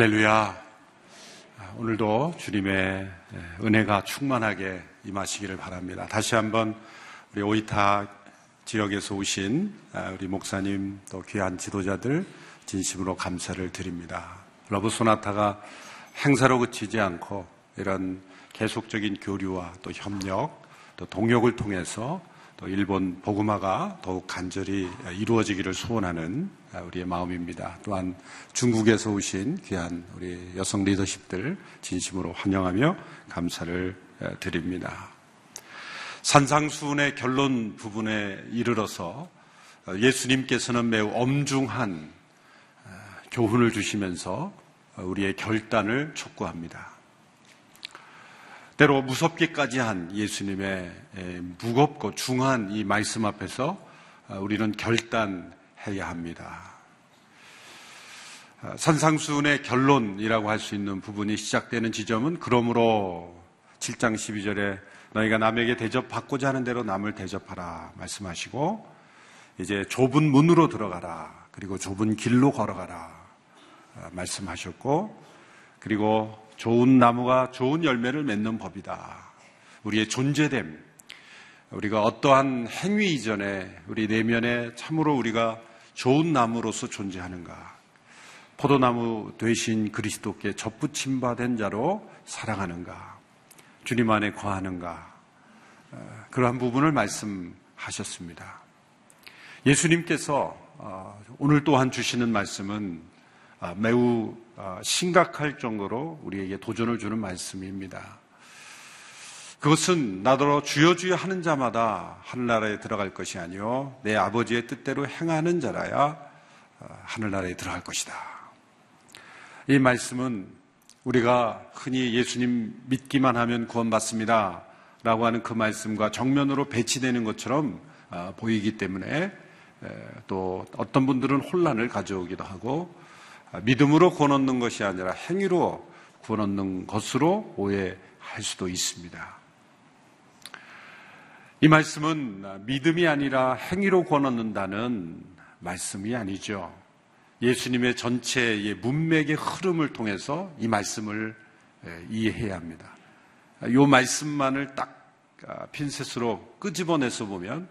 할렐루야. 오늘도 주님의 은혜가 충만하게 임하시기를 바랍니다. 다시 한번 우리 오이타 지역에서 오신 우리 목사님 또 귀한 지도자들 진심으로 감사를 드립니다. 러브 소나타가 행사로 그치지 않고 이런 계속적인 교류와 또 협력 또 동역을 통해서 또 일본 복음화가 더욱 간절히 이루어지기를 소원하는 우리의 마음입니다. 또한 중국에서 오신 귀한 우리 여성 리더십들 진심으로 환영하며 감사를 드립니다. 산상수훈의 결론 부분에 이르러서 예수님께서는 매우 엄중한 교훈을 주시면서 우리의 결단을 촉구합니다. 때로 무섭기까지 한 예수님의 무겁고 중한 이 말씀 앞에서 우리는 결단 해야 합니다. 산상수훈의 결론이라고 할 수 있는 부분이 시작되는 지점은 그러므로 7장 12절에 너희가 남에게 대접받고자 하는 대로 남을 대접하라 말씀하시고 이제 좁은 문으로 들어가라 그리고 좁은 길로 걸어가라 말씀하셨고 그리고 좋은 나무가 좋은 열매를 맺는 법이다. 우리의 존재됨, 우리가 어떠한 행위 이전에 우리 내면에 참으로 우리가 좋은 나무로서 존재하는가. 포도나무 되신 그리스도께 접붙임 바된 자로 사랑하는가. 주님 안에 거하는가. 어, 그러한 부분을 말씀하셨습니다. 예수님께서 어, 오늘 또한 주시는 말씀은 아, 매우 아, 심각할 정도로 우리에게 도전을 주는 말씀입니다. 그것은 나더러 주여 주여 하는 자마다 하늘나라에 들어갈 것이 아니요 내 아버지의 뜻대로 행하는 자라야 아, 하늘나라에 들어갈 것이다. 이 말씀은 우리가 흔히 예수님 믿기만 하면 구원받습니다. 라고 하는 그 말씀과 정면으로 배치되는 것처럼 보이기 때문에 또 어떤 분들은 혼란을 가져오기도 하고 아, 믿음으로 구원 얻는 것이 아니라 행위로 구원 얻는 것으로 오해할 수도 있습니다. 이 말씀은 믿음이 아니라 행위로 구원 얻는다는 말씀이 아니죠. 예수님의 전체의 문맥의 흐름을 통해서 이 말씀을 이해해야 합니다. 이 말씀만을 딱 아, 핀셋으로 끄집어내서 보면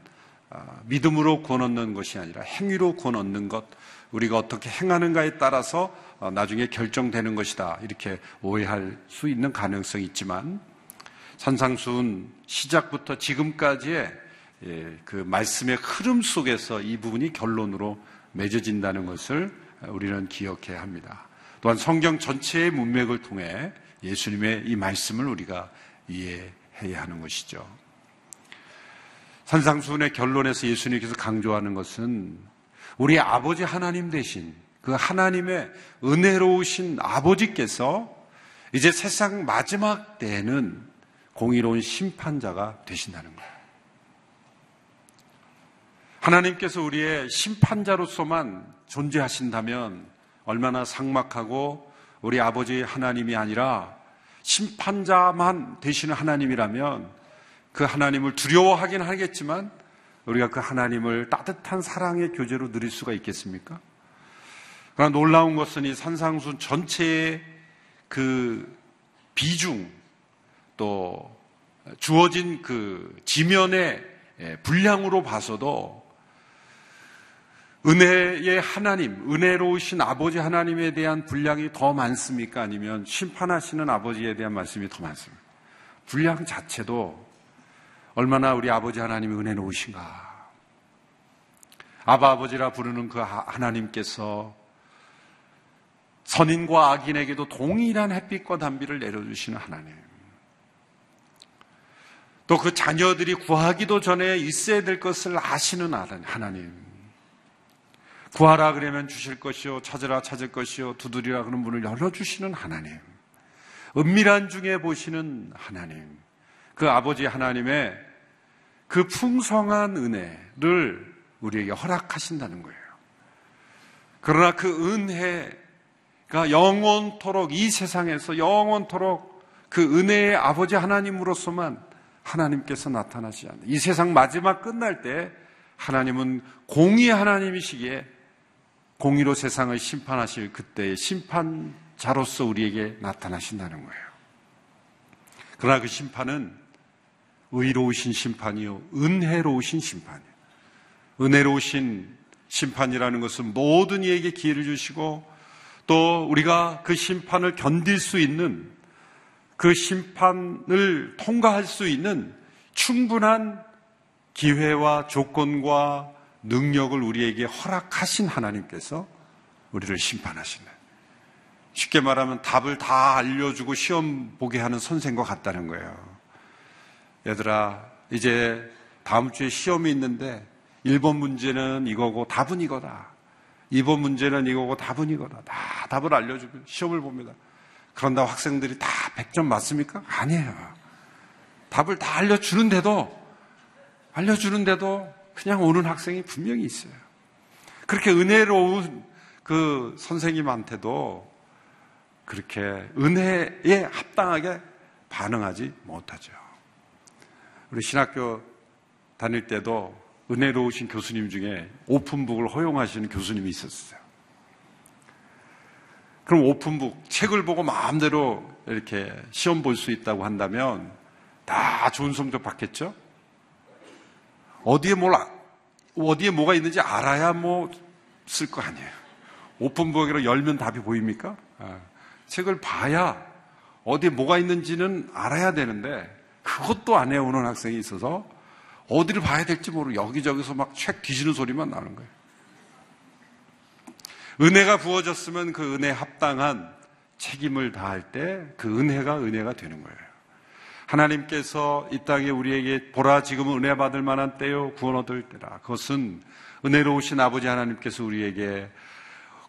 아, 믿음으로 얻는 것이 아니라 행위로 얻는 것, 우리가 어떻게 행하는가에 따라서 어, 나중에 결정되는 것이다. 이렇게 오해할 수 있는 가능성이 있지만 산상수훈 시작부터 지금까지의 예, 그 말씀의 흐름 속에서 이 부분이 결론으로 맺어진다는 것을 우리는 기억해야 합니다. 또한 성경 전체의 문맥을 통해 예수님의 이 말씀을 우리가 이해해야 하는 것이죠. 산상수훈의 결론에서 예수님께서 강조하는 것은 우리 아버지 하나님 대신 그 하나님의 은혜로우신 아버지께서 이제 세상 마지막 때에는 공의로운 심판자가 되신다는 거예요. 하나님께서 우리의 심판자로서만 존재하신다면 얼마나 상막하고 우리 아버지 하나님이 아니라 심판자만 되시는 하나님이라면 그 하나님을 두려워하긴 하겠지만 우리가 그 하나님을 따뜻한 사랑의 교제로 누릴 수가 있겠습니까? 그러나 놀라운 것은 이 산상순 전체의 그 비중 또 주어진 그 지면의 분량으로 봐서도 은혜의 하나님, 은혜로우신 아버지 하나님에 대한 분량이 더 많습니까? 아니면 심판하시는 아버지에 대한 말씀이 더 많습니까? 분량 자체도 얼마나 우리 아버지 하나님이 은혜로우신가. 아바 아버지라 부르는 그 하나님께서 선인과 악인에게도 동일한 햇빛과 단비를 내려주시는 하나님. 또 그 자녀들이 구하기도 전에 있어야 될 것을 아시는 하나님. 구하라 그러면 주실 것이요. 찾으라 찾을 것이요. 두드리라 그런 문을 열어주시는 하나님. 은밀한 중에 보시는 하나님. 그 아버지 하나님의 그 풍성한 은혜를 우리에게 허락하신다는 거예요. 그러나 그 은혜가 영원토록 이 세상에서 영원토록 그 은혜의 아버지 하나님으로서만 하나님께서 나타나지 않는 이 세상 마지막 끝날 때 하나님은 공의 하나님이시기에 공의로 세상을 심판하실 그때의 심판자로서 우리에게 나타나신다는 거예요. 그러나 그 심판은 의로우신 심판이요. 은혜로우신 심판이에요. 은혜로우신 심판이라는 것은 모든 이에게 기회를 주시고 또 우리가 그 심판을 견딜 수 있는 그 심판을 통과할 수 있는 충분한 기회와 조건과 능력을 우리에게 허락하신 하나님께서 우리를 심판하시는 쉽게 말하면 답을 다 알려주고 시험 보게 하는 선생과 같다는 거예요. 얘들아, 이제 다음 주에 시험이 있는데 1번 문제는 이거고 답은 이거다. 2번 문제는 이거고 답은 이거다. 다 답을 알려주고 시험을 봅니다. 그런다 학생들이 다 100점 맞습니까? 아니에요. 답을 다 알려주는데도, 알려주는데도 그냥 오는 학생이 분명히 있어요. 그렇게 은혜로운 그 선생님한테도 그렇게 은혜에 합당하게 반응하지 못하죠. 우리 신학교 다닐 때도 은혜로우신 교수님 중에 오픈북을 허용하시는 교수님이 있었어요. 그럼 오픈북, 책을 보고 마음대로 이렇게 시험 볼 수 있다고 한다면 다 좋은 성적 받겠죠? 어디에 뭘, 어디에 뭐가 있는지 알아야 뭐 쓸 거 아니에요. 오픈북이라 열면 답이 보입니까? 아, 책을 봐야 어디에 뭐가 있는지는 알아야 되는데 그것도 안 해오는 학생이 있어서 어디를 봐야 될지 모르고 여기저기서 막 책 뒤지는 소리만 나는 거예요. 은혜가 부어졌으면 그 은혜 합당한 책임을 다할 때 그 은혜가 은혜가 되는 거예요. 하나님께서 이 땅에 우리에게 보라 지금은 은혜 받을 만한 때요 구원 얻을 때라. 그것은 은혜로우신 아버지 하나님께서 우리에게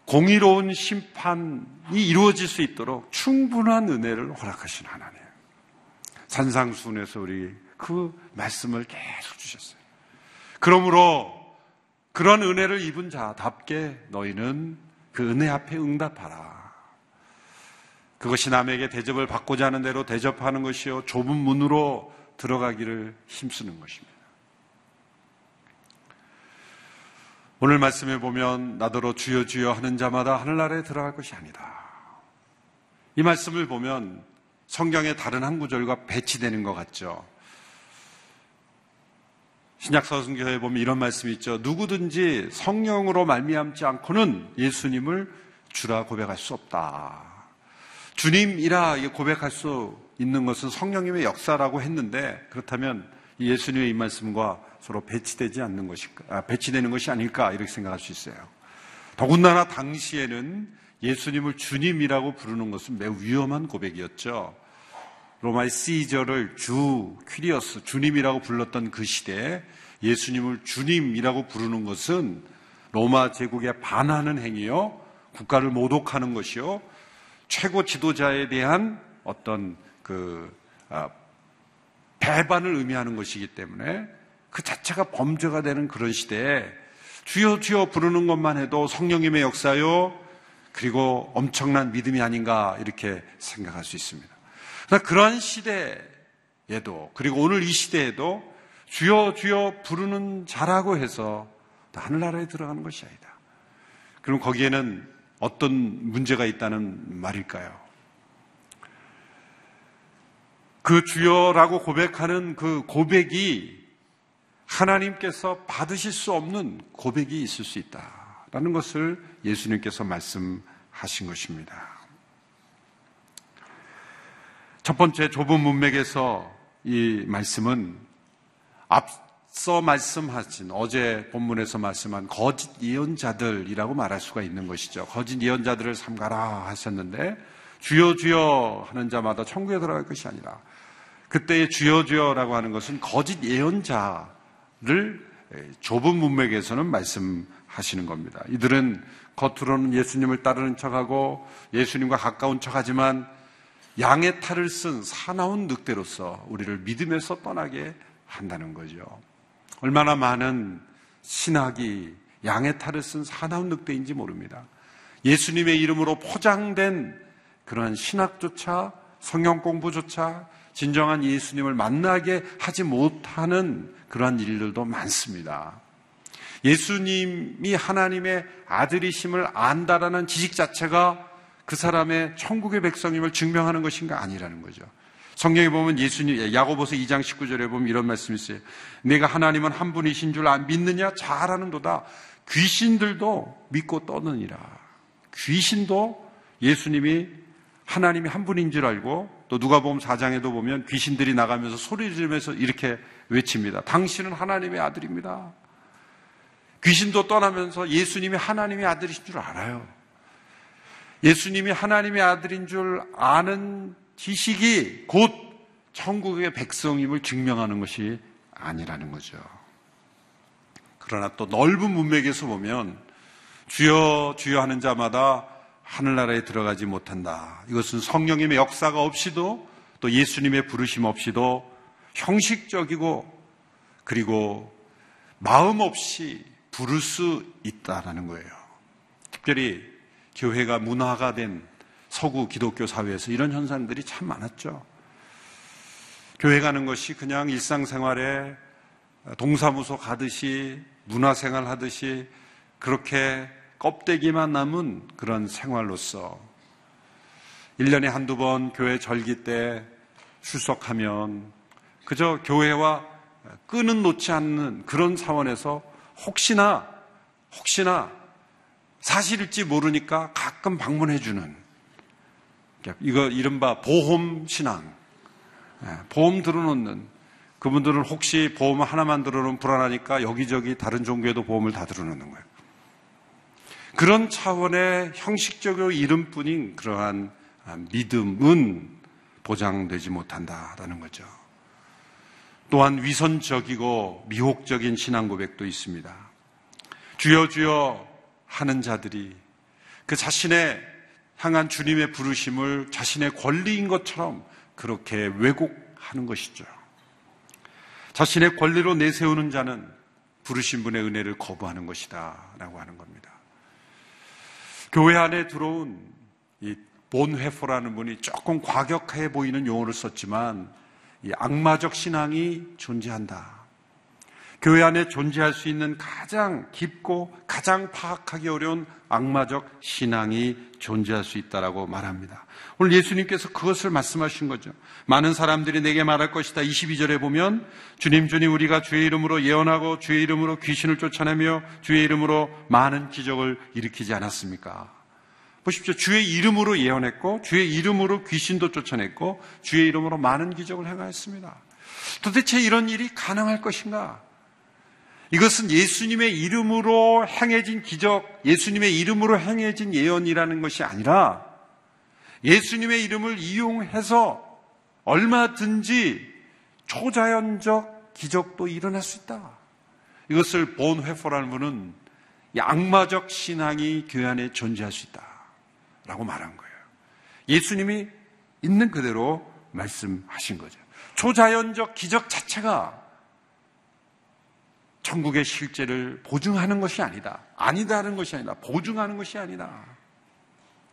공의로운 심판이 이루어질 수 있도록 충분한 은혜를 허락하신 하나님. 산상순에서 우리 그 말씀을 계속 주셨어요. 그러므로 그런 은혜를 입은 자답게 너희는 그 은혜 앞에 응답하라. 그것이 남에게 대접을 받고자 하는 대로 대접하는 것이요. 좁은 문으로 들어가기를 힘쓰는 것입니다. 오늘 말씀에 보면 나더러 주여 주여 하는 자마다 하늘나라에 들어갈 것이 아니다. 이 말씀을 보면 성경의 다른 한 구절과 배치되는 것 같죠. 신약서승교에 보면 이런 말씀이 있죠. 누구든지 성령으로 말미암지 않고는 예수님을 주라 고백할 수 없다. 주님이라 고백할 수 있는 것은 성령님의 역사라고 했는데 그렇다면 예수님의 이 말씀과 서로 배치되지 않는 것일까, 아, 배치되는 것이 아닐까 이렇게 생각할 수 있어요. 더군다나 당시에는 예수님을 주님이라고 부르는 것은 매우 위험한 고백이었죠. 로마의 시저를 주, 퀴리어스, 주님이라고 불렀던 그 시대에 예수님을 주님이라고 부르는 것은 로마 제국에 반하는 행위요, 국가를 모독하는 것이요, 최고 지도자에 대한 어떤 그 아, 배반을 의미하는 것이기 때문에 그 자체가 범죄가 되는 그런 시대에 주여 주여 부르는 것만 해도 성령님의 역사요, 그리고 엄청난 믿음이 아닌가 이렇게 생각할 수 있습니다. 그러한 시대에도 그리고 오늘 이 시대에도 주여 주여 부르는 자라고 해서 하늘나라에 들어가는 것이 아니다. 그럼 거기에는 어떤 문제가 있다는 말일까요? 그 주여라고 고백하는 그 고백이 하나님께서 받으실 수 없는 고백이 있을 수 있다라는 것을 예수님께서 말씀하신 것입니다. 첫 번째 좁은 문맥에서 이 말씀은 앞서 말씀하신 어제 본문에서 말씀한 거짓 예언자들이라고 말할 수가 있는 것이죠. 거짓 예언자들을 삼가라 하셨는데 주여 주여 하는 자마다 천국에 들어갈 것이 아니라 그때의 주여 주여라고 하는 것은 거짓 예언자를 좁은 문맥에서는 말씀하시는 겁니다. 이들은 겉으로는 예수님을 따르는 척하고 예수님과 가까운 척하지만 양의 탈을 쓴 사나운 늑대로서 우리를 믿음에서 떠나게 한다는 거죠. 얼마나 많은 신학이 양의 탈을 쓴 사나운 늑대인지 모릅니다. 예수님의 이름으로 포장된 그러한 신학조차 성경 공부조차 진정한 예수님을 만나게 하지 못하는 그러한 일들도 많습니다. 예수님이 하나님의 아들이심을 안다라는 지식 자체가 그 사람의 천국의 백성임을 증명하는 것인가 아니라는 거죠. 성경에 보면 예수님, 야고보서 2장 19절에 보면 이런 말씀이 있어요. 내가 하나님은 한 분이신 줄 안 믿느냐? 잘하는도다. 귀신들도 믿고 떠느니라. 귀신도 예수님이 하나님이 한 분인 줄 알고 또 누가 보면 4장에도 보면 귀신들이 나가면서 소리 지르면서 이렇게 외칩니다. 당신은 하나님의 아들입니다. 귀신도 떠나면서 예수님이 하나님의 아들이신 줄 알아요. 예수님이 하나님의 아들인 줄 아는 지식이 곧 천국의 백성임을 증명하는 것이 아니라는 거죠. 그러나 또 넓은 문맥에서 보면 주여 주여 하는 자마다 하늘나라에 들어가지 못한다. 이것은 성령님의 역사가 없이도 또 예수님의 부르심 없이도 형식적이고 그리고 마음 없이 부를 수 있다라는 거예요. 특별히 교회가 문화가 된 서구 기독교 사회에서 이런 현상들이 참 많았죠. 교회 가는 것이 그냥 일상생활에 동사무소 가듯이 문화생활 하듯이 그렇게 껍데기만 남은 그런 생활로서 1년에 한두 번 교회 절기 때 출석하면 그저 교회와 끈은 놓지 않는 그런 사원에서 혹시나, 혹시나 사실일지 모르니까 가끔 방문해주는 이거 이른바 보험 신앙. 예, 보험 들어놓는 그분들은 혹시 보험 하나만 들어놓으면 불안하니까 여기저기 다른 종교에도 보험을 다 들어놓는 거예요. 그런 차원의 형식적으로 이름뿐인 그러한 믿음은 보장되지 못한다라는 거죠. 또한 위선적이고 미혹적인 신앙 고백도 있습니다. 주여 주여 하는 자들이 그 자신의 향한 주님의 부르심을 자신의 권리인 것처럼 그렇게 왜곡하는 것이죠. 자신의 권리로 내세우는 자는 부르신 분의 은혜를 거부하는 것이다. 라고 하는 겁니다. 교회 안에 들어온 이 본회포라는 분이 조금 과격해 보이는 용어를 썼지만 이 악마적 신앙이 존재한다. 교회 안에 존재할 수 있는 가장 깊고 가장 파악하기 어려운 악마적 신앙이 존재할 수 있다라고 말합니다. 오늘 예수님께서 그것을 말씀하신 거죠. 많은 사람들이 내게 말할 것이다. 22절에 보면 주님 주님 우리가 주의 이름으로 예언하고 주의 이름으로 귀신을 쫓아내며 주의 이름으로 많은 기적을 일으키지 않았습니까? 보십시오. 주의 이름으로 예언했고, 주의 이름으로 귀신도 쫓아냈고, 주의 이름으로 많은 기적을 행하였습니다. 도대체 이런 일이 가능할 것인가? 이것은 예수님의 이름으로 행해진 기적, 예수님의 이름으로 행해진 예언이라는 것이 아니라 예수님의 이름을 이용해서 얼마든지 초자연적 기적도 일어날 수 있다. 이것을 본 회포라는 분은 악마적 신앙이 교회 안에 존재할 수 있다. 라고 말한 거예요. 예수님이 있는 그대로 말씀하신 거죠. 초자연적 기적 자체가 천국의 실제를 보증하는 것이 아니다. 아니다는 것이 아니다. 보증하는 것이 아니다.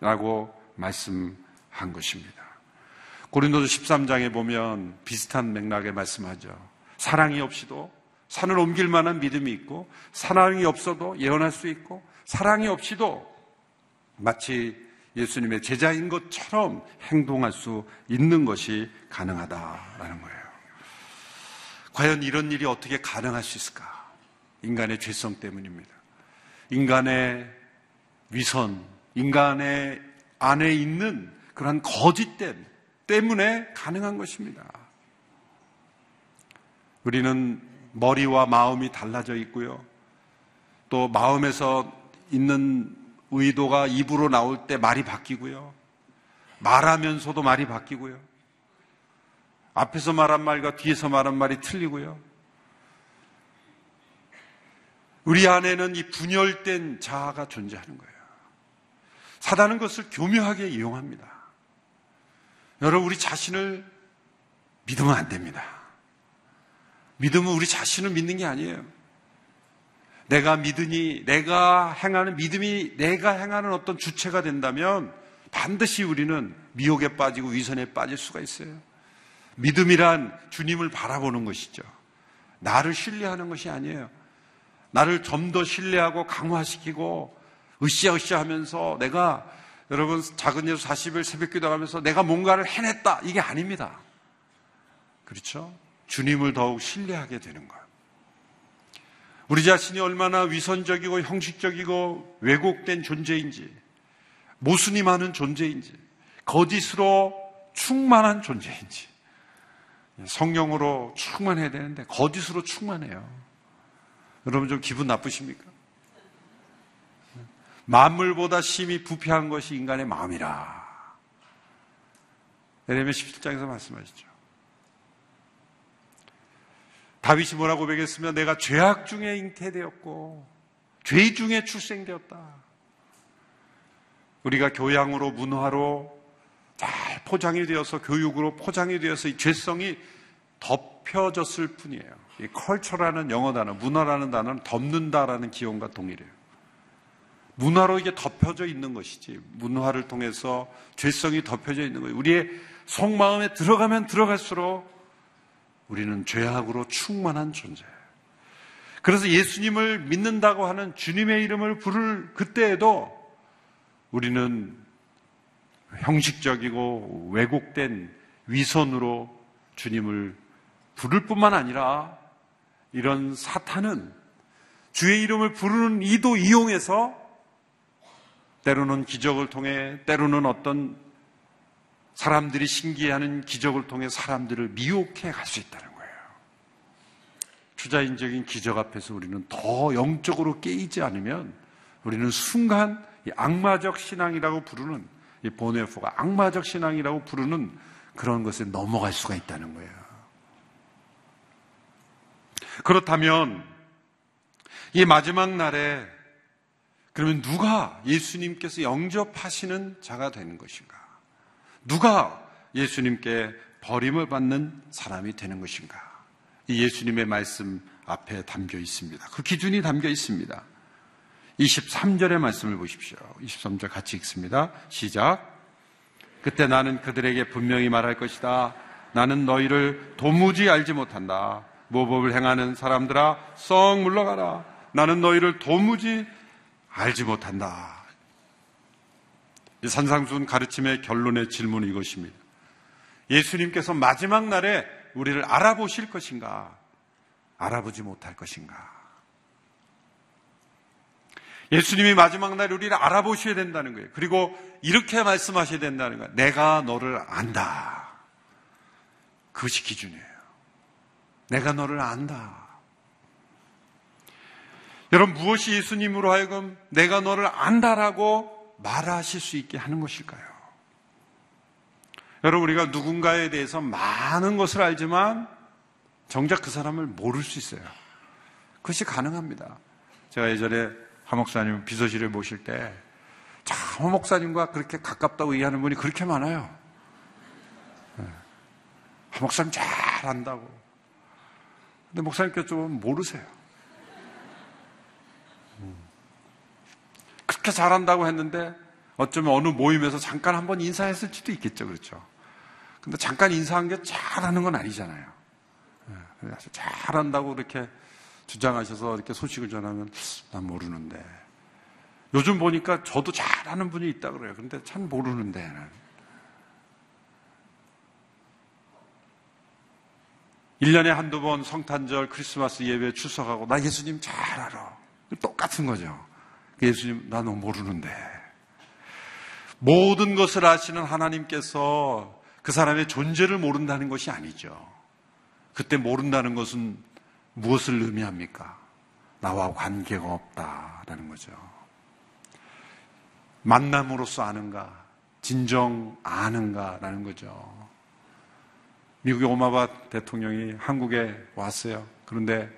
라고 말씀한 것입니다. 고린도서 13장에 보면 비슷한 맥락에 말씀하죠. 사랑이 없이도 산을 옮길 만한 믿음이 있고 사랑이 없어도 예언할 수 있고 사랑이 없이도 마치 예수님의 제자인 것처럼 행동할 수 있는 것이 가능하다라는 거예요. 과연 이런 일이 어떻게 가능할 수 있을까? 인간의 죄성 때문입니다. 인간의 위선, 인간의 안에 있는 그러한 거짓됨 때문에 가능한 것입니다. 우리는 머리와 마음이 달라져 있고요. 또 마음에서 있는 의도가 입으로 나올 때 말이 바뀌고요. 말하면서도 말이 바뀌고요. 앞에서 말한 말과 뒤에서 말한 말이 틀리고요. 우리 안에는 이 분열된 자아가 존재하는 거예요. 사단은 것을 교묘하게 이용합니다. 여러분, 우리 자신을 믿으면 안 됩니다. 믿으면 우리 자신을 믿는 게 아니에요. 내가 믿으니 내가 행하는 믿음이 내가 행하는 어떤 주체가 된다면 반드시 우리는 미혹에 빠지고 위선에 빠질 수가 있어요. 믿음이란 주님을 바라보는 것이죠. 나를 신뢰하는 것이 아니에요. 나를 좀 더 신뢰하고 강화시키고 으쌰으쌰 하면서 내가 여러분 작은 예수 40일 새벽 기도 하면서 내가 뭔가를 해냈다. 이게 아닙니다. 그렇죠? 주님을 더욱 신뢰하게 되는 거예요. 우리 자신이 얼마나 위선적이고 형식적이고 왜곡된 존재인지, 모순이 많은 존재인지, 거짓으로 충만한 존재인지, 성령으로 충만해야 되는데 거짓으로 충만해요. 여러분 좀 기분 나쁘십니까? 만물보다 심히 부패한 것이 인간의 마음이라. 예레미야 17장에서 말씀하시죠. 다윗이 뭐라고 배겼으면 내가 죄악 중에 잉태되었고 죄 중에 출생되었다. 우리가 교양으로 문화로 잘 포장이 되어서 교육으로 포장이 되어서 이 죄성이 덮여졌을 뿐이에요. 이 컬처라는 영어 단어, 문화라는 단어는 덮는다라는 기원과 동일해요. 문화로 이게 덮여져 있는 것이지 문화를 통해서 죄성이 덮여져 있는 거예요. 우리의 속마음에 들어가면 들어갈수록 우리는 죄악으로 충만한 존재예요. 그래서 예수님을 믿는다고 하는 주님의 이름을 부를 그때에도 우리는 형식적이고 왜곡된 위선으로 주님을 부를 뿐만 아니라 이런 사탄은 주의 이름을 부르는 이도 이용해서 때로는 기적을 통해 때로는 어떤 사람들이 신기해하는 기적을 통해 사람들을 미혹해 갈 수 있다는 거예요. 투자인적인 기적 앞에서 우리는 더 영적으로 깨이지 않으면 우리는 순간 악마적 신앙이라고 부르는 이 보네포가 악마적 신앙이라고 부르는 그런 것에 넘어갈 수가 있다는 거예요. 그렇다면 이 마지막 날에 그러면 누가 예수님께서 영접하시는 자가 되는 것인가? 누가 예수님께 버림을 받는 사람이 되는 것인가? 이 예수님의 말씀 앞에 담겨 있습니다. 그 기준이 담겨 있습니다. 23절의 말씀을 보십시오. 23절 같이 읽습니다. 시작. 그때 나는 그들에게 분명히 말할 것이다. 나는 너희를 도무지 알지 못한다. 모법을 행하는 사람들아, 썩 물러가라. 나는 너희를 도무지 알지 못한다. 산상순 가르침의 결론의 질문은 이것입니다. 예수님께서 마지막 날에 우리를 알아보실 것인가? 알아보지 못할 것인가? 예수님이 마지막 날에 우리를 알아보셔야 된다는 거예요. 그리고 이렇게 말씀하셔야 된다는 거예요. 내가 너를 안다. 그것이 기준이에요. 내가 너를 안다. 여러분, 무엇이 예수님으로 하여금 내가 너를 안다라고 말하실 수 있게 하는 것일까요? 여러분, 우리가 누군가에 대해서 많은 것을 알지만 정작 그 사람을 모를 수 있어요. 그것이 가능합니다. 제가 예전에 하 목사님 비서실에 모실 때, 참, 하 목사님과 그렇게 가깝다고 얘기하는 분이 그렇게 많아요. 하 네. 목사님 잘 안다고. 근데 목사님께서 좀 모르세요. 그렇게 잘한다고 했는데 어쩌면 어느 모임에서 잠깐 한번 인사했을지도 있겠죠. 그렇죠. 근데 잠깐 인사한 게 잘하는 건 아니잖아요. 예, 잘한다고 이렇게 주장하셔서 이렇게 소식을 전하면 난 모르는데. 요즘 보니까 저도 잘하는 분이 있다 그래요. 근데 참 모르는데. 1년에 한두 번 성탄절 크리스마스 예배에 출석하고 나 예수님 잘 알아. 똑같은 거죠. 예수님, 나 너 모르는데. 모든 것을 아시는 하나님께서 그 사람의 존재를 모른다는 것이 아니죠. 그때 모른다는 것은 무엇을 의미합니까? 나와 관계가 없다라는 거죠. 만남으로서 아는가? 진정 아는가라는 거죠. 미국의 오마바 대통령이 한국에 왔어요. 그런데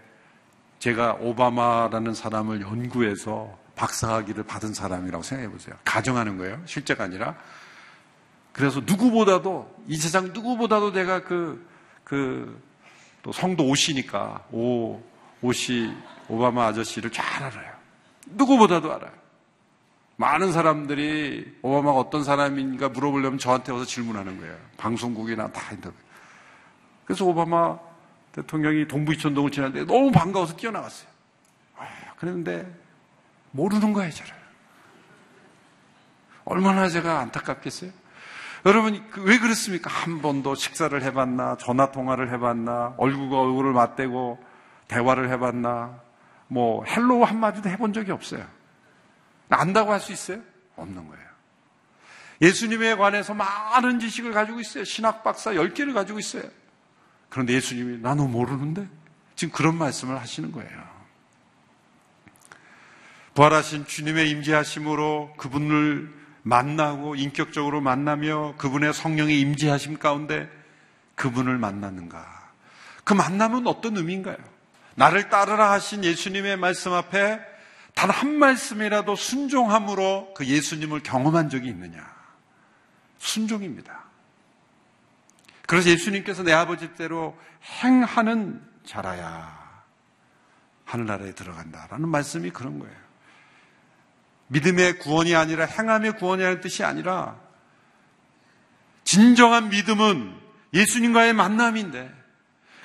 제가 오바마라는 사람을 연구해서 박사학위를 받은 사람이라고 생각해 보세요. 가정하는 거예요. 실제가 아니라. 그래서 누구보다도, 이 세상 누구보다도 내가 그, 그, 또 성도 오시니까, 오, 오시, 오바마 아저씨를 잘 알아요. 누구보다도 알아요. 많은 사람들이 오바마가 어떤 사람인가 물어보려면 저한테 와서 질문하는 거예요. 방송국이나 다 인터뷰. 그래서 오바마 대통령이 동부이천동을 지났는데 너무 반가워서 뛰어나갔어요. 그런데 모르는 거예요, 저를. 얼마나 제가 안타깝겠어요? 여러분, 그왜 그렇습니까? 한 번도 식사를 해봤나, 전화 통화를 해봤나, 얼굴과 얼굴을 맞대고 대화를 해봤나, 뭐, hello 한마디도 해본 적이 없어요. 안다고 할 수 있어요? 없는 거예요. 예수님에 관해서 많은 지식을 가지고 있어요. 신학 박사 10개를 가지고 있어요. 그런데 예수님이 나너 모르는데? 지금 그런 말씀을 하시는 거예요. 부활하신 주님의 임재하심으로 그분을 만나고 인격적으로 만나며 그분의 성령의 임재하심 가운데 그분을 만났는가? 그 만남은 어떤 의미인가요? 나를 따르라 하신 예수님의 말씀 앞에 단 한 말씀이라도 순종함으로 그 예수님을 경험한 적이 있느냐? 순종입니다. 그래서 예수님께서 내 아버지 대로 행하는 자라야 하늘나라에 들어간다라는 말씀이 그런 거예요. 믿음의 구원이 아니라 행함의 구원이 라는 뜻이 아니라 진정한 믿음은 예수님과의 만남인데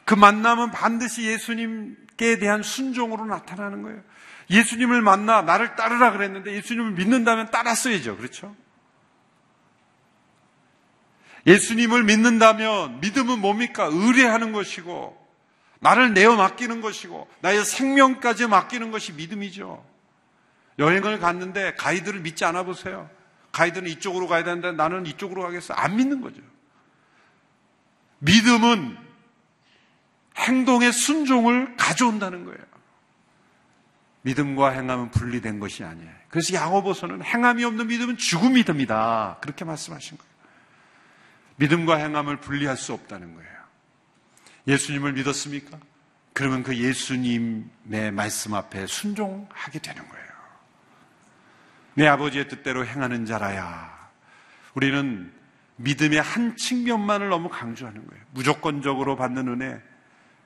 그 만남은 반드시 예수님께 대한 순종으로 나타나는 거예요. 예수님을 만나 나를 따르라 그랬는데 예수님을 믿는다면 따랐어야죠. 그렇죠? 예수님을 믿는다면 믿음은 뭡니까? 의뢰하는 것이고 나를 내어 맡기는 것이고 나의 생명까지 맡기는 것이 믿음이죠. 여행을 갔는데 가이드를 믿지 않아 보세요. 가이드는 이쪽으로 가야 되는데 나는 이쪽으로 가겠어. 안 믿는 거죠. 믿음은 행동의 순종을 가져온다는 거예요. 믿음과 행함은 분리된 것이 아니에요. 그래서 야고보서는 행함이 없는 믿음은 죽은 믿음이다. 그렇게 말씀하신 거예요. 믿음과 행함을 분리할 수 없다는 거예요. 예수님을 믿었습니까? 그러면 그 예수님의 말씀 앞에 순종하게 되는 거예요. 내 아버지의 뜻대로 행하는 자라야. 우리는 믿음의 한 측면만을 너무 강조하는 거예요. 무조건적으로 받는 은혜.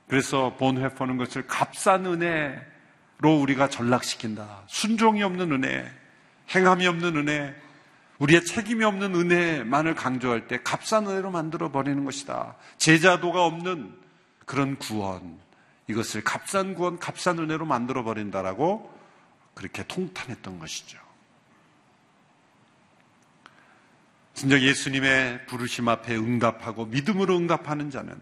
그래서 본회포는 것을 값싼 은혜로 우리가 전락시킨다. 순종이 없는 은혜, 행함이 없는 은혜, 우리의 책임이 없는 은혜만을 강조할 때 값싼 은혜로 만들어 버리는 것이다. 제자도가 없는 그런 구원, 이것을 값싼 구원, 값싼 은혜로 만들어 버린다라고 그렇게 통탄했던 것이죠. 진정 예수님의 부르심 앞에 응답하고 믿음으로 응답하는 자는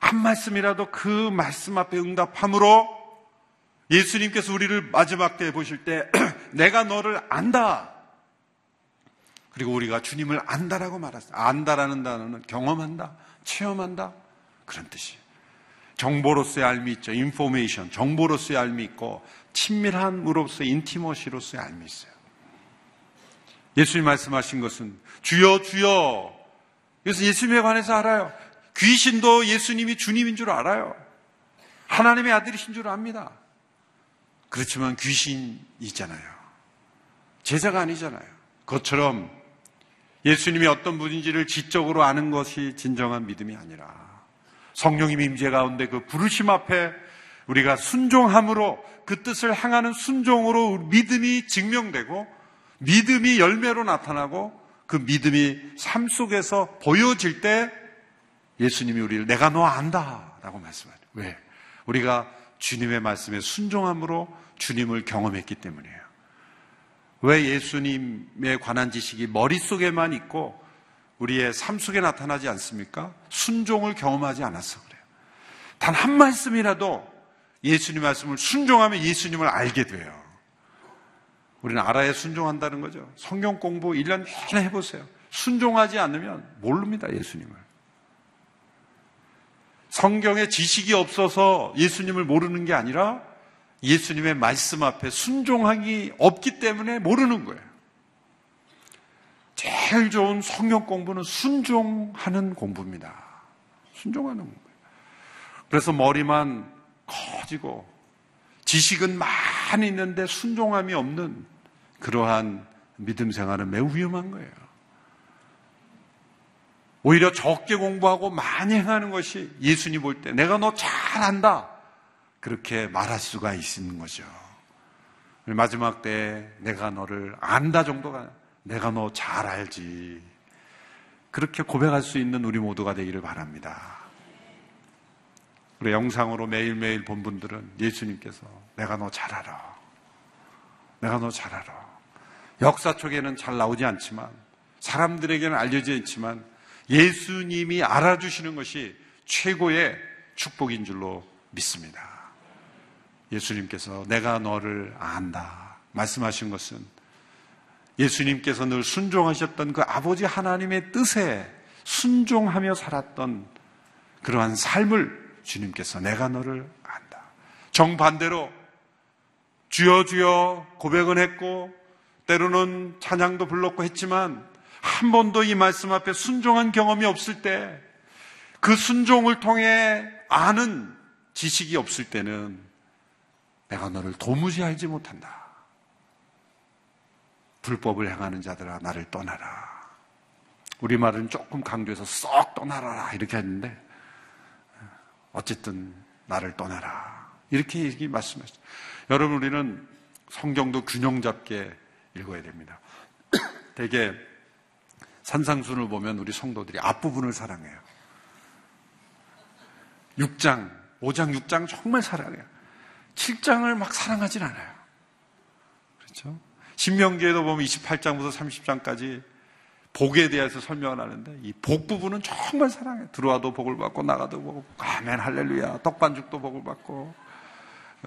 한 말씀이라도 그 말씀 앞에 응답함으로 예수님께서 우리를 마지막 때 보실 때 내가 너를 안다. 그리고 우리가 주님을 안다라고 말했어요. 안다라는 단어는 경험한다, 체험한다 그런 뜻이에요. 정보로서의 알미 있죠. 인포메이션, 정보로서의 알미 있고 친밀함으로서의 인티머시로서의 알미 있어요. 예수님 말씀하신 것은 주여 주여. 그래서 예수님에 관해서 알아요. 귀신도 예수님이 주님인 줄 알아요. 하나님의 아들이신 줄 압니다. 그렇지만 귀신이잖아요. 제자가 아니잖아요. 그것처럼 예수님이 어떤 분인지를 지적으로 아는 것이 진정한 믿음이 아니라 성령님 임재 가운데 그 부르심 앞에 우리가 순종함으로 그 뜻을 행하는 순종으로 믿음이 증명되고 믿음이 열매로 나타나고 그 믿음이 삶 속에서 보여질 때 예수님이 우리를 내가 너 안다 라고 말씀하죠. 왜? 우리가 주님의 말씀에 순종함으로 주님을 경험했기 때문이에요. 왜 예수님에 관한 지식이 머릿속에만 있고 우리의 삶 속에 나타나지 않습니까? 순종을 경험하지 않아서 그래요. 단 한 말씀이라도 예수님 말씀을 순종하면 예수님을 알게 돼요. 우리는 알아야 순종한다는 거죠. 성경 공부 1년 내내 해보세요. 순종하지 않으면 모릅니다, 예수님을. 성경에 지식이 없어서 예수님을 모르는 게 아니라 예수님의 말씀 앞에 순종하기 없기 때문에 모르는 거예요. 제일 좋은 성경 공부는 순종하는 공부입니다. 순종하는 공부예요. 그래서 머리만 커지고 지식은 많이 있는데 순종함이 없는 그러한 믿음 생활은 매우 위험한 거예요. 오히려 적게 공부하고 많이 행하는 것이 예수님 볼 때 내가 너 잘한다. 그렇게 말할 수가 있는 거죠. 마지막 때 내가 너를 안다 정도가 내가 너 잘 알지. 그렇게 고백할 수 있는 우리 모두가 되기를 바랍니다. 우리 영상으로 매일매일 본 분들은 예수님께서 내가 너 잘 알아. 내가 너 잘 알아. 역사 쪽에는 잘 나오지 않지만 사람들에게는 알려져 있지만 예수님이 알아주시는 것이 최고의 축복인 줄로 믿습니다. 예수님께서 내가 너를 안다 말씀하신 것은 예수님께서 늘 순종하셨던 그 아버지 하나님의 뜻에 순종하며 살았던 그러한 삶을 주님께서 내가 너를 안다. 정반대로 주여 주여 고백은 했고 때로는 찬양도 불렀고 했지만 한 번도 이 말씀 앞에 순종한 경험이 없을 때 그 순종을 통해 아는 지식이 없을 때는 내가 너를 도무지 알지 못한다. 불법을 행하는 자들아 나를 떠나라. 우리말은 조금 강조해서 썩 떠나라 이렇게 했는데 어쨌든 나를 떠나라. 이렇게 얘기 말씀하시죠. 여러분 우리는 성경도 균형 잡게 읽어야 됩니다. 대개 산상순을 보면 우리 성도들이 앞부분을 사랑해요. 6장, 5장, 6장 정말 사랑해요. 7장을 막 사랑하진 않아요. 그렇죠? 신명기에도 보면 28장부터 30장까지 복에 대해서 설명을 하는데 이 복 부분은 정말 사랑해요. 들어와도 복을 받고 나가도 복을 받고 아멘 할렐루야 떡반죽도 복을 받고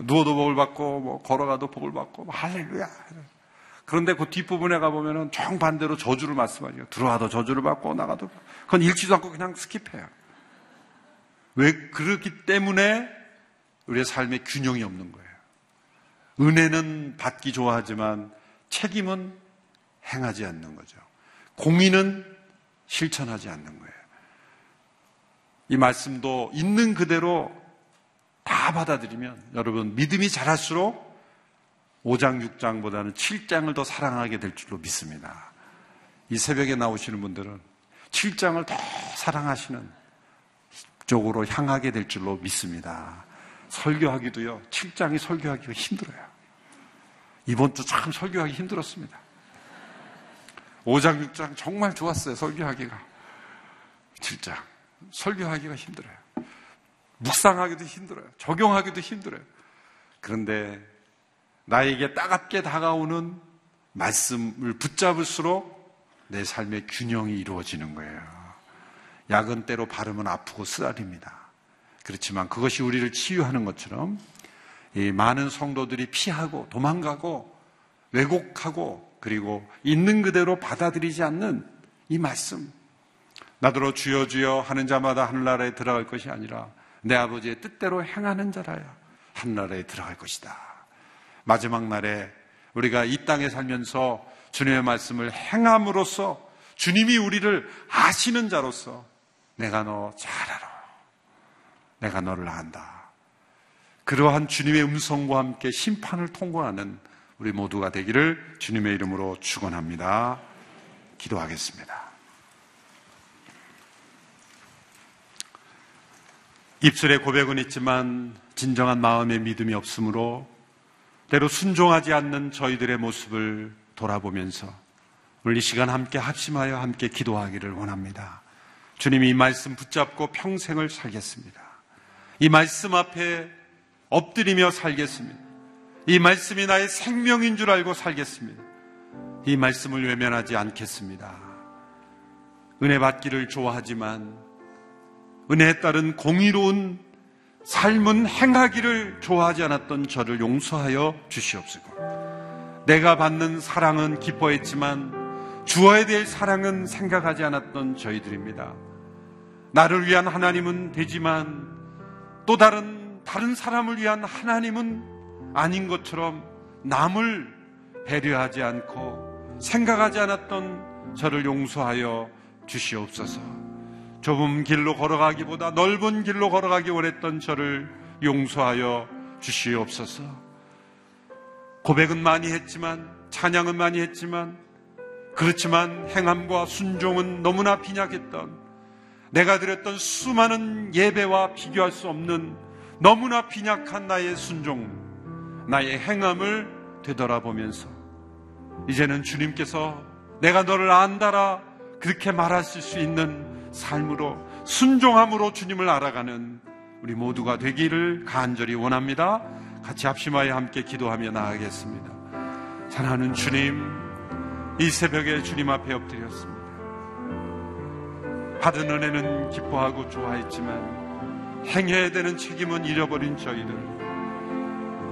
누워도 복을 받고 뭐 걸어가도 복을 받고 뭐 할렐루야 그런데 그 뒷부분에 가보면은 정반대로 저주를 말씀하죠. 들어와도 저주를 받고 나가도. 그건 읽지도 않고 그냥 스킵해요. 왜 그렇기 때문에 우리의 삶에 균형이 없는 거예요. 은혜는 받기 좋아하지만 책임은 행하지 않는 거죠. 공의는 실천하지 않는 거예요. 이 말씀도 있는 그대로 다 받아들이면 여러분 믿음이 자랄수록 5장, 6장보다는 7장을 더 사랑하게 될 줄로 믿습니다. 이 새벽에 나오시는 분들은 7장을 더 사랑하시는 쪽으로 향하게 될 줄로 믿습니다. 설교하기도요, 7장이 설교하기가 힘들어요. 이번 주 참 설교하기 힘들었습니다. 5장, 6장 정말 좋았어요, 설교하기가. 7장. 설교하기가 힘들어요. 묵상하기도 힘들어요. 적용하기도 힘들어요. 그런데 나에게 따갑게 다가오는 말씀을 붙잡을수록 내 삶의 균형이 이루어지는 거예요. 약은 때로 바르면 아프고 쓰라립니다. 그렇지만 그것이 우리를 치유하는 것처럼 이 많은 성도들이 피하고 도망가고 왜곡하고 그리고 있는 그대로 받아들이지 않는 이 말씀. 나더러 주여 주여 하는 자마다 하늘나라에 들어갈 것이 아니라 내 아버지의 뜻대로 행하는 자라야 하늘나라에 들어갈 것이다. 마지막 날에 우리가 이 땅에 살면서 주님의 말씀을 행함으로써 주님이 우리를 아시는 자로서 내가 너 잘 알아. 내가 너를 안다. 그러한 주님의 음성과 함께 심판을 통과하는 우리 모두가 되기를 주님의 이름으로 축원합니다. 기도하겠습니다. 입술에 고백은 있지만 진정한 마음의 믿음이 없으므로 때로 순종하지 않는 저희들의 모습을 돌아보면서 오늘 이 시간 함께 합심하여 함께 기도하기를 원합니다. 주님이 이 말씀 붙잡고 평생을 살겠습니다. 이 말씀 앞에 엎드리며 살겠습니다. 이 말씀이 나의 생명인 줄 알고 살겠습니다. 이 말씀을 외면하지 않겠습니다. 은혜 받기를 좋아하지만 은혜에 따른 공의로운 삶은 행하기를 좋아하지 않았던 저를 용서하여 주시옵소서. 내가 받는 사랑은 기뻐했지만 주어야 될 사랑은 생각하지 않았던 저희들입니다. 나를 위한 하나님은 되지만 또 다른 다른 사람을 위한 하나님은 아닌 것처럼 남을 배려하지 않고 생각하지 않았던 저를 용서하여 주시옵소서. 좁은 길로 걸어가기보다 넓은 길로 걸어가기 원했던 저를 용서하여 주시옵소서. 고백은 많이 했지만, 찬양은 많이 했지만, 그렇지만 행함과 순종은 너무나 빈약했던 내가 드렸던 수많은 예배와 비교할 수 없는 너무나 빈약한 나의 순종, 나의 행함을 되돌아보면서 이제는 주님께서 내가 너를 안다라 그렇게 말하실 수 있는 삶으로 순종함으로 주님을 알아가는 우리 모두가 되기를 간절히 원합니다. 같이 합심하여 함께 기도하며 나아가겠습니다. 사랑하는 주님, 이 새벽에 주님 앞에 엎드렸습니다. 받은 은혜는 기뻐하고 좋아했지만 행해야 되는 책임은 잃어버린 저희들.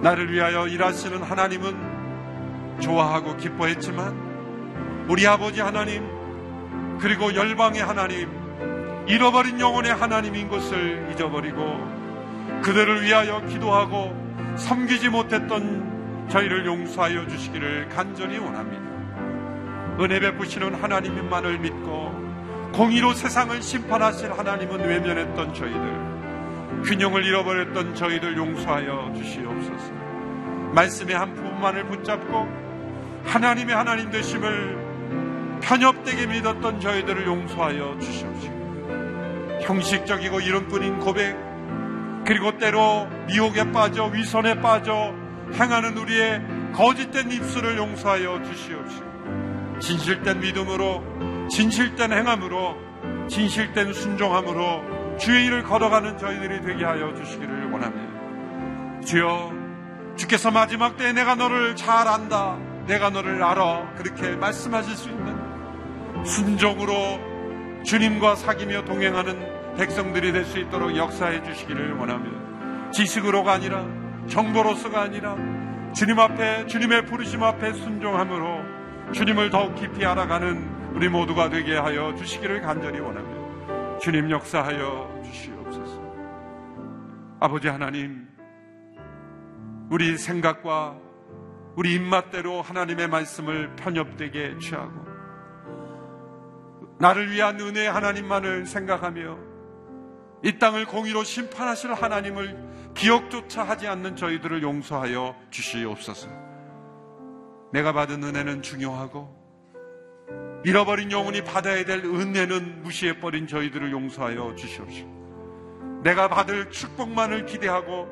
나를 위하여 일하시는 하나님은 좋아하고 기뻐했지만 우리 아버지 하나님 그리고 열방의 하나님 잃어버린 영혼의 하나님인 것을 잊어버리고 그들을 위하여 기도하고 섬기지 못했던 저희를 용서하여 주시기를 간절히 원합니다. 은혜 베푸시는 하나님만을 믿고 공의로 세상을 심판하실 하나님은 외면했던 저희들 균형을 잃어버렸던 저희들 용서하여 주시옵소서. 말씀의 한 부분만을 붙잡고 하나님의 하나님 되심을 편협되게 믿었던 저희들을 용서하여 주시옵시고 형식적이고 이름뿐인 고백 그리고 때로 미혹에 빠져 위선에 빠져 행하는 우리의 거짓된 입술을 용서하여 주시옵시고 진실된 믿음으로 진실된 행함으로 진실된 순종함으로 주의 일을 걸어가는 저희들이 되게 하여 주시기를 원합니다. 주여 주께서 마지막 때에 내가 너를 잘 안다. 내가 너를 알아. 그렇게 말씀하실 수 있는 순종으로 주님과 사귀며 동행하는 백성들이 될 수 있도록 역사해 주시기를 원하며 지식으로가 아니라 정보로서가 아니라 주님 앞에 주님의 부르심 앞에 순종함으로 주님을 더욱 깊이 알아가는 우리 모두가 되게 하여 주시기를 간절히 원하며 주님 역사하여 주시옵소서. 아버지 하나님 우리 생각과 우리 입맛대로 하나님의 말씀을 편협되게 취하고 나를 위한 은혜의 하나님만을 생각하며 이 땅을 공의로 심판하실 하나님을 기억조차 하지 않는 저희들을 용서하여 주시옵소서. 내가 받은 은혜는 중요하고 잃어버린 영혼이 받아야 될 은혜는 무시해버린 저희들을 용서하여 주시옵시고 내가 받을 축복만을 기대하고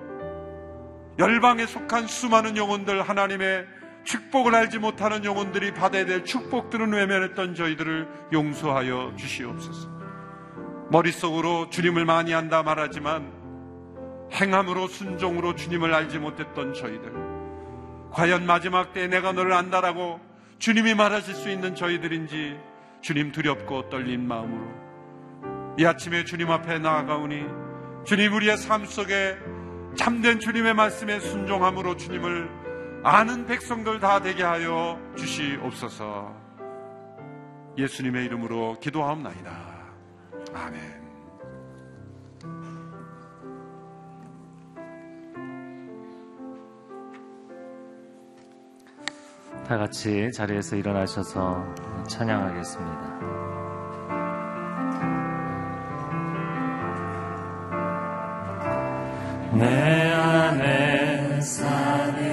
열방에 속한 수많은 영혼들 하나님의 축복을 알지 못하는 영혼들이 받아야 될 축복들은 외면했던 저희들을 용서하여 주시옵소서. 머릿속으로 주님을 많이 한다 말하지만 행함으로 순종으로 주님을 알지 못했던 저희들. 과연 마지막 때에 내가 너를 안다라고 주님이 말하실 수 있는 저희들인지 주님 두렵고 떨린 마음으로 이 아침에 주님 앞에 나아가오니 주님 우리의 삶 속에 참된 주님의 말씀에 순종함으로 주님을 아는 백성들 다 되게 하여 주시옵소서. 예수님의 이름으로 기도하옵나이다. 아멘. 다 같이 자리에서 일어나셔서 찬양하겠습니다. 내 안에 사는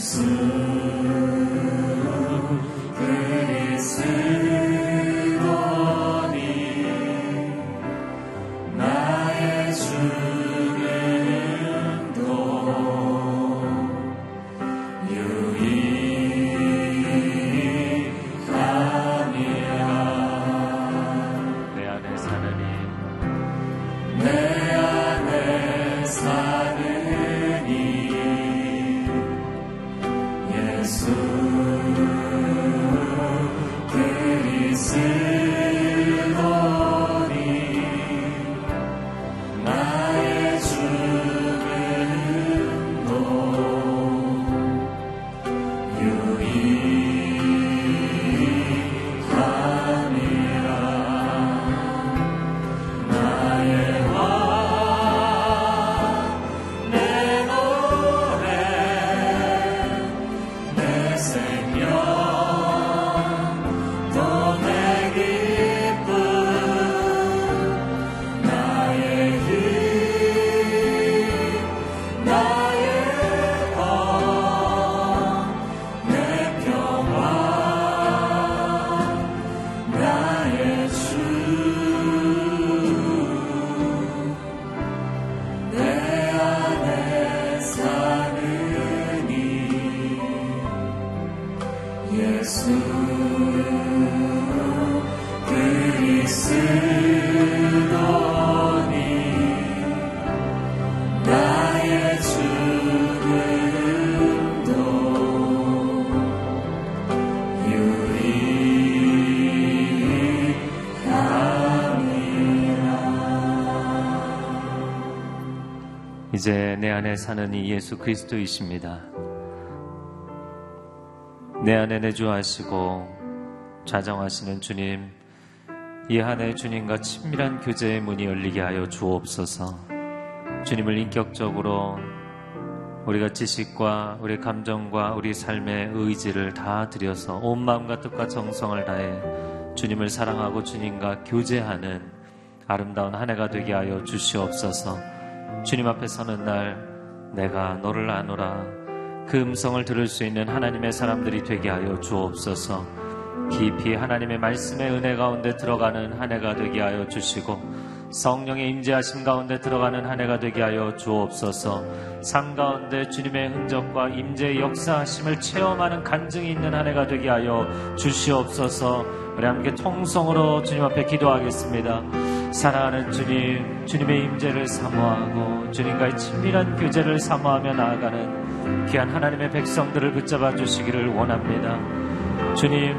Señor, donde 안에 사는 이 예수 그리스도이십니다. 내 안에 내주하시고 좌정하시는 주님, 이 한해 주님과 친밀한 교제의 문이 열리게 하여 주옵소서. 주님을 인격적으로 우리가 지식과 우리 감정과 우리 삶의 의지를 다 들여서 온 마음과 뜻과 정성을 다해 주님을 사랑하고 주님과 교제하는 아름다운 한 해가 되게 하여 주시옵소서. 주님 앞에 서는 날 내가 너를 아노라 그 음성을 들을 수 있는 하나님의 사람들이 되게 하여 주옵소서. 깊이 하나님의 말씀의 은혜 가운데 들어가는 한 해가 되게 하여 주시고 성령의 임재하심 가운데 들어가는 한 해가 되게 하여 주옵소서. 삶 가운데 주님의 흔적과 임재의 역사하심을 체험하는 간증이 있는 한 해가 되게 하여 주시옵소서. 우리 함께 통성으로 주님 앞에 기도하겠습니다. 사랑하는 주님, 주님의 임재를 사모하고 주님과의 친밀한 교제를 사모하며 나아가는 귀한 하나님의 백성들을 붙잡아 주시기를 원합니다. 주님,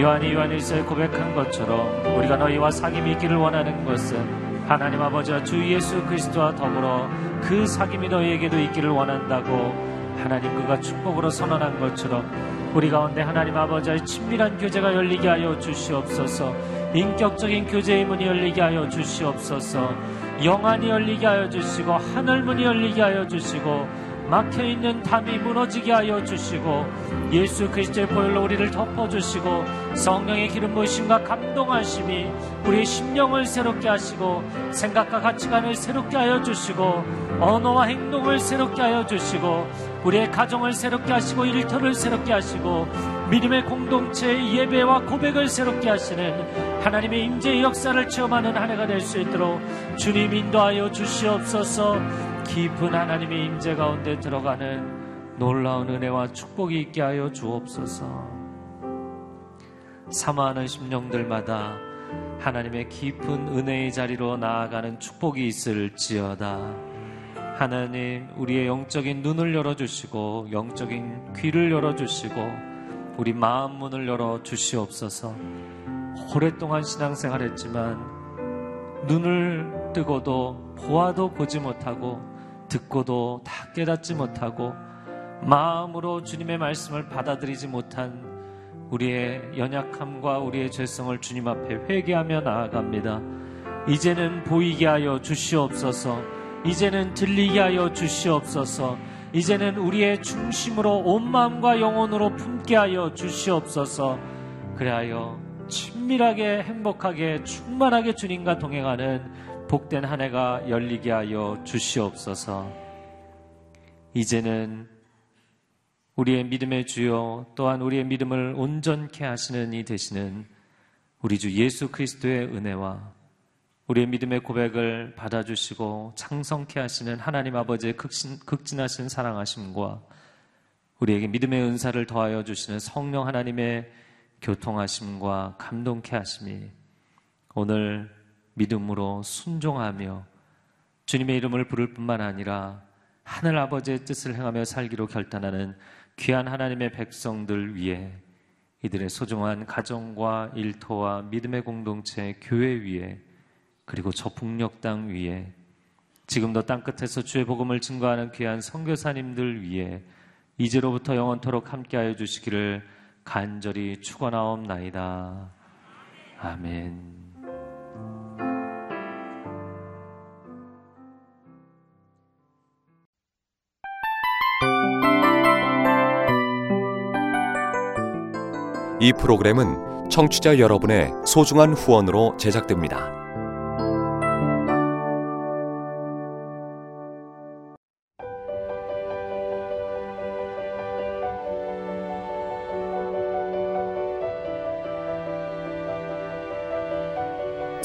요한이 요한일서에 고백한 것처럼 우리가 너희와 사귐이 있기를 원하는 것은 하나님 아버지와 주 예수 그리스도와 더불어 그 사귐이 너희에게도 있기를 원한다고 하나님 그가 축복으로 선언한 것처럼 우리 가운데 하나님 아버지의 친밀한 교제가 열리게 하여 주시옵소서 인격적인 교제의 문이 열리게 하여 주시옵소서. 영안이 열리게 하여 주시고 하늘 문이 열리게 하여 주시고 막혀 있는 담이 무너지게 하여 주시고 예수 그리스도의 보혈로 우리를 덮어 주시고 성령의 기름 부으심과 감동하심이 우리의 심령을 새롭게 하시고 생각과 가치관을 새롭게 하여 주시고 언어와 행동을 새롭게 하여 주시고 우리의 가정을 새롭게 하시고 일터를 새롭게 하시고 믿음의 공동체의 예배와 고백을 새롭게 하시는 하나님의 임재의 역사를 체험하는 한 해가 될 수 있도록 주님 인도하여 주시옵소서 깊은 하나님의 임재 가운데 들어가는 놀라운 은혜와 축복이 있게 하여 주옵소서. 사모하는 심령들마다 하나님의 깊은 은혜의 자리로 나아가는 축복이 있을지어다. 하나님, 우리의 영적인 눈을 열어주시고, 영적인 귀를 열어주시고, 우리 마음 문을 열어 주시옵소서. 오랫동안 신앙생활 했지만, 눈을 뜨고도 보아도 보지 못하고, 듣고도 다 깨닫지 못하고 마음으로 주님의 말씀을 받아들이지 못한 우리의 연약함과 우리의 죄성을 주님 앞에 회개하며 나아갑니다. 이제는 보이게 하여 주시옵소서. 이제는 들리게 하여 주시옵소서. 이제는 우리의 중심으로 온 마음과 영혼으로 품게 하여 주시옵소서. 그래하여 친밀하게 행복하게 충만하게 주님과 동행하는 복된 한 해가 열리게 하여 주시옵소서. 이제는 우리의 믿음의 주요 또한 우리의 믿음을 온전케 하시는 이 되시는 우리 주 예수 그리스도의 은혜와 우리의 믿음의 고백을 받아주시고 창성케 하시는 하나님 아버지의 극신, 극진하신 사랑하심과 우리에게 믿음의 은사를 더하여 주시는 성령 하나님의 교통하심과 감동케 하심이 오늘 믿음으로 순종하며 주님의 이름을 부를 뿐만 아니라 하늘 아버지의 뜻을 행하며 살기로 결단하는 귀한 하나님의 백성들 위해 이들의 소중한 가정과 일터와 믿음의 공동체, 교회 위에 그리고 저 북녘 땅 위에 지금도 땅끝에서 주의 복음을 증거하는 귀한 선교사님들 위해 이제로부터 영원토록 함께하여 주시기를 간절히 축원하옵나이다. 아멘. 이 프로그램은 청취자 여러분의 소중한 후원으로 제작됩니다.